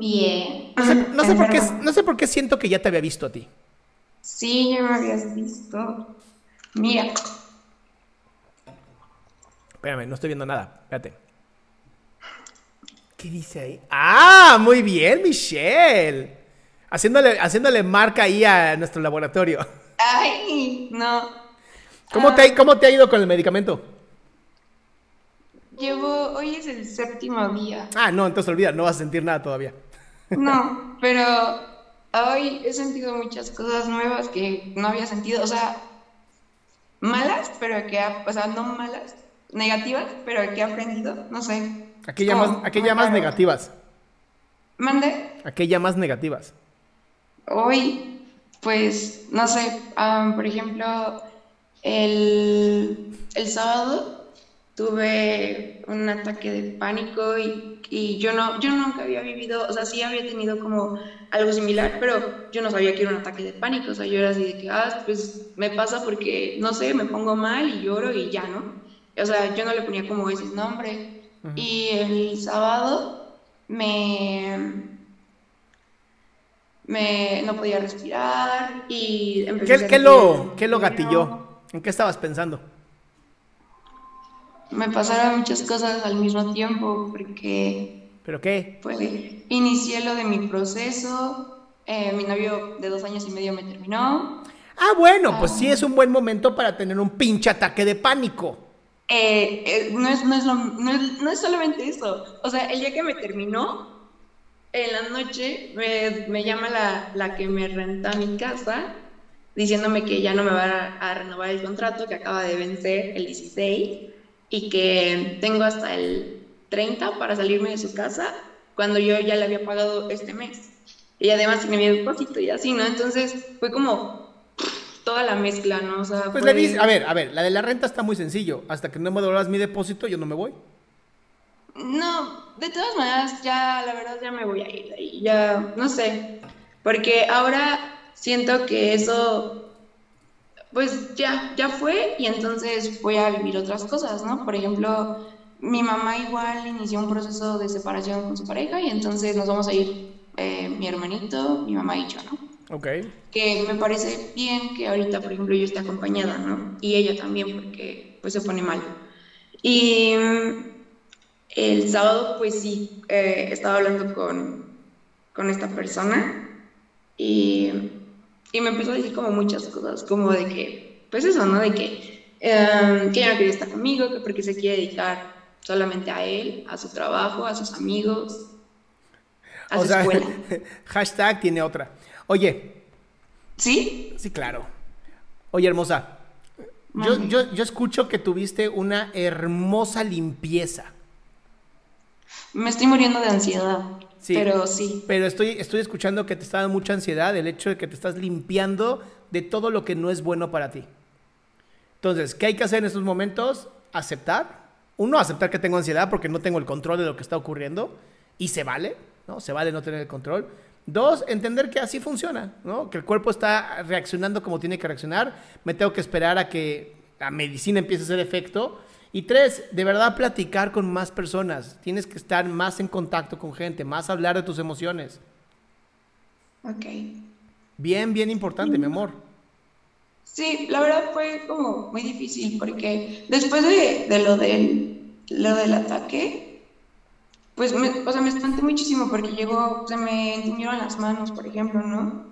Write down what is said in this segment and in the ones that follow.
Bien. No sé, no sé por qué, no sé por qué siento que ya te había visto a ti. Sí, ya me habías visto. Mira, Espérame, no estoy viendo nada. Espérate. ¿Qué dice ahí? ¡Ah! Muy bien, Michelle. Haciéndole, haciéndole marca ahí a nuestro laboratorio. ay, no. ¿Cómo, Ah, te, ¿Cómo te ha ido con el medicamento? Llevo, hoy es el séptimo día. Ah, no, entonces olvida, no vas a sentir nada todavía. No, pero hoy he sentido muchas cosas nuevas que no había sentido. O sea, malas, pero que, ha- o sea, no malas, negativas, pero que he aprendido. No sé. ¿A qué llamas, a qué muy llamas raro. negativas? Mande. ¿A qué llamas negativas? Hoy, pues, no sé, am, por ejemplo, el, el sábado tuve un ataque de pánico y, y yo no, yo nunca había vivido, o sea, sí había tenido como algo similar, pero yo no sabía que era un ataque de pánico, o sea, yo era así de que, ah, pues me pasa porque, no sé, me pongo mal y lloro y ya, ¿no? O sea, yo no le ponía como ese nombre. Y el sábado me, me no podía respirar y empecé a ¿Qué, qué sentir lo, ¿Qué lo gatilló? ¿En qué estabas pensando? Me pasaron muchas cosas al mismo tiempo porque ¿Pero qué? pues inicié lo de mi proceso, eh, mi novio de dos años y medio me terminó, Ah, bueno, pues sí es un buen momento para tener un pinche ataque de pánico. Eh, eh, no, es, no, es lo- no es- no es solamente eso. O sea, el día que me terminó, en la noche me, me llama la, la que me renta mi casa diciéndome que ya no me va a, a renovar el contrato, que acaba de vencer el 16 y que tengo hasta el 30 para salirme de su casa cuando yo ya le había pagado este mes. Y además tiene mi depósito y así, ¿no? Entonces fue como toda la mezcla, ¿no? O sea, Pues fue- le dices, a ver, a ver, la de la renta está muy sencillo. Hasta que no me devuelvas mi depósito, yo no me voy. No, de todas maneras, ya la verdad ya me voy a ir de ahí, ya no sé, porque ahora siento que eso, pues ya, ya fue y entonces voy a vivir otras cosas, ¿no? Por ejemplo, mi mamá igual inició un proceso de separación con su pareja y entonces nos vamos a ir eh, mi hermanito, mi mamá y yo, ¿no? Ok. que me parece bien que ahorita, por ejemplo, yo esté acompañada, ¿no? Y ella también, porque pues se pone mal. Y mm, el sábado, pues sí, eh, estaba hablando con, con esta persona y, y me empezó a decir como muchas cosas, como de que, pues eso, ¿no? De que, em, que ya no quería estar conmigo, que porque se quiere dedicar solamente a él, a su trabajo, a sus amigos, a O su sea, escuela. hashtag tiene otra. Oye, ¿Sí? sí, claro. Oye, hermosa. Yo, yo, yo escucho que tuviste una hermosa limpieza. Me estoy muriendo de ansiedad, Sí. pero sí. Pero estoy, estoy escuchando que te está dando mucha ansiedad el hecho de que te estás limpiando de todo lo que no es bueno para ti. Entonces, ¿qué hay que hacer en estos momentos? Aceptar. Uno, aceptar que tengo ansiedad porque no tengo el control de lo que está ocurriendo. y se vale, ¿no? Se vale no tener el control. Dos, entender que así funciona, ¿no? Que el cuerpo está reaccionando como tiene que reaccionar. Me tengo que esperar a que la medicina empiece a hacer efecto. Y tres, de verdad platicar con más personas. Tienes que estar más en contacto con gente, más hablar de tus emociones. Ok. Bien, bien importante, mi amor. Sí, la verdad fue como muy difícil porque después de, de lo, del, lo del ataque, pues me, o sea, me espanté muchísimo porque llegó, se me entumieron las manos, por ejemplo, ¿no?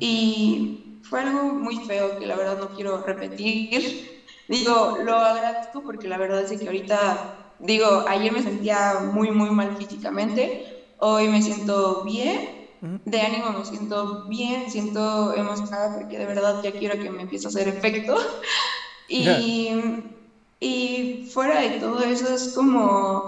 Y fue algo muy feo que la verdad no quiero repetir. Digo, lo agradezco porque la verdad es que ahorita, digo, ayer me sentía muy, muy mal físicamente, hoy me siento bien de ánimo me siento bien, siento emocionada porque de verdad ya quiero que me empiece a hacer efecto. y, y fuera de todo eso es como,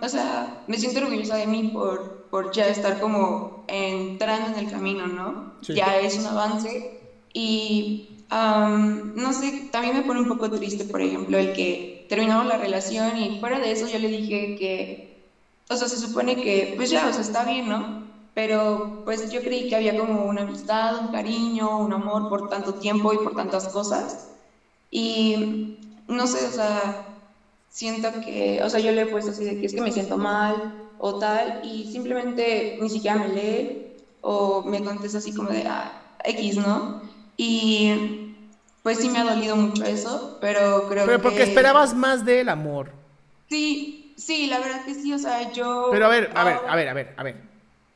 o sea, me siento orgullosa de mí por, por ya estar como entrando en el camino, ¿no? Ya es un avance y no sé, también me pone un poco triste, por ejemplo, el que terminamos la relación y fuera de eso yo le dije que, o sea, se supone que, pues ya, o sea, está bien, ¿no? pero pues yo creí que había como una amistad, un cariño, un amor por tanto tiempo y por tantas cosas. Y no sé, o sea, siento que, o sea, yo le he puesto así de que es que me siento mal o tal, y simplemente ni siquiera me lee o me contesta así como de ah, X, ¿no? Y pues sí me ha dolido mucho eso, pero creo que... Pero porque esperabas más del amor. Sí, sí, la verdad que sí, o sea, yo... Pero a ver, a ver, a ver, a ver, a ver.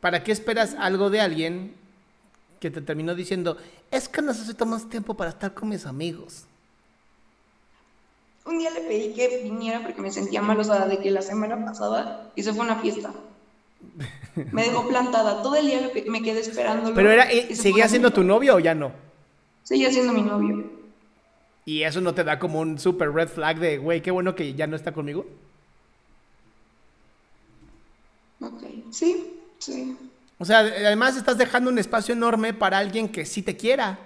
¿Para qué esperas algo de alguien que te terminó diciendo, es que necesito más tiempo para estar con mis amigos? Un día le pedí que viniera porque me sentía mal, o sea, de que la semana pasada hizo fue una fiesta. Me dejó plantada. Todo el día me quedé esperando. ¿Pero era, eh, seguía siendo tu novio o ya no? Seguía siendo mi novio. ¿Y eso no te da como un super red flag de, güey, qué bueno que ya no está conmigo? Ok, sí. Sí. O sea, además estás dejando un espacio enorme para alguien que sí te quiera.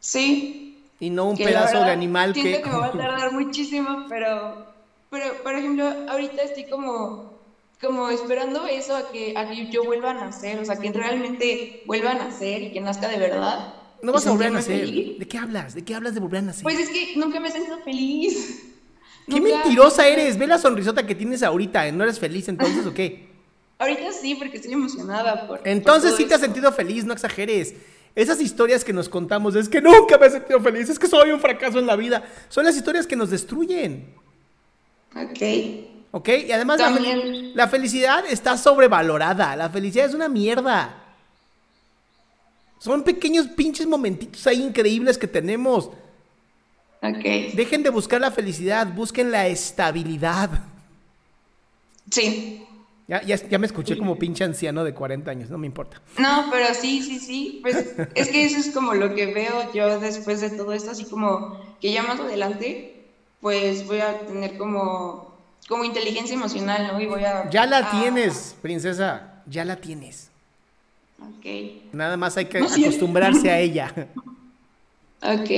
Sí. Y no un pedazo de animal que... que me va a tardar muchísimo, pero, pero, por ejemplo, ahorita estoy como, como esperando eso a que, a que yo vuelva a nacer, o sea, que realmente vuelva a nacer y que nazca de verdad. No vas a volver a nacer. ¿De qué hablas? ¿De qué hablas de volver a nacer? Pues es que nunca me he sentido feliz. ¿Qué mentirosa eres? Ve la sonrisota que tienes ahorita. ¿No eres feliz entonces o qué? Ahorita sí, porque estoy emocionada por. Entonces sí te has sentido feliz, no exageres. Esas historias que nos contamos es que nunca me he sentido feliz, es que soy un fracaso en la vida, son las historias que nos destruyen. Ok. Ok, y además la, felicidad está sobrevalorada. La felicidad es una mierda. Son pequeños pinches momentitos ahí increíbles que tenemos. Ok. Dejen de buscar la felicidad, busquen la estabilidad. Sí. Ya, ya, me escuché como pinche anciano de 40 años, no me importa. No, pero sí, sí, sí. Pues es que eso es como lo que veo yo después de todo esto, así como que ya más adelante, pues voy a tener como, como inteligencia emocional, ¿no? Y voy a... Ya la tienes, princesa, ya la tienes. Ok. Nada más hay que acostumbrarse a ella. Ok.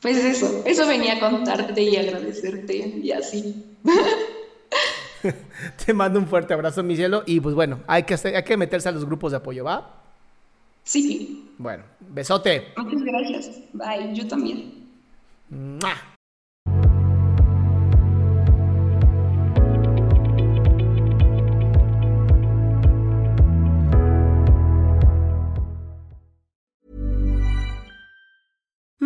Pues eso, eso venía a contarte y agradecerte y así. Te mando un fuerte abrazo, mi cielo. Y pues bueno, hay que, hay que meterse a los grupos de apoyo, ¿va? Sí. Bueno, besote. Muchas gracias. Bye, yo también.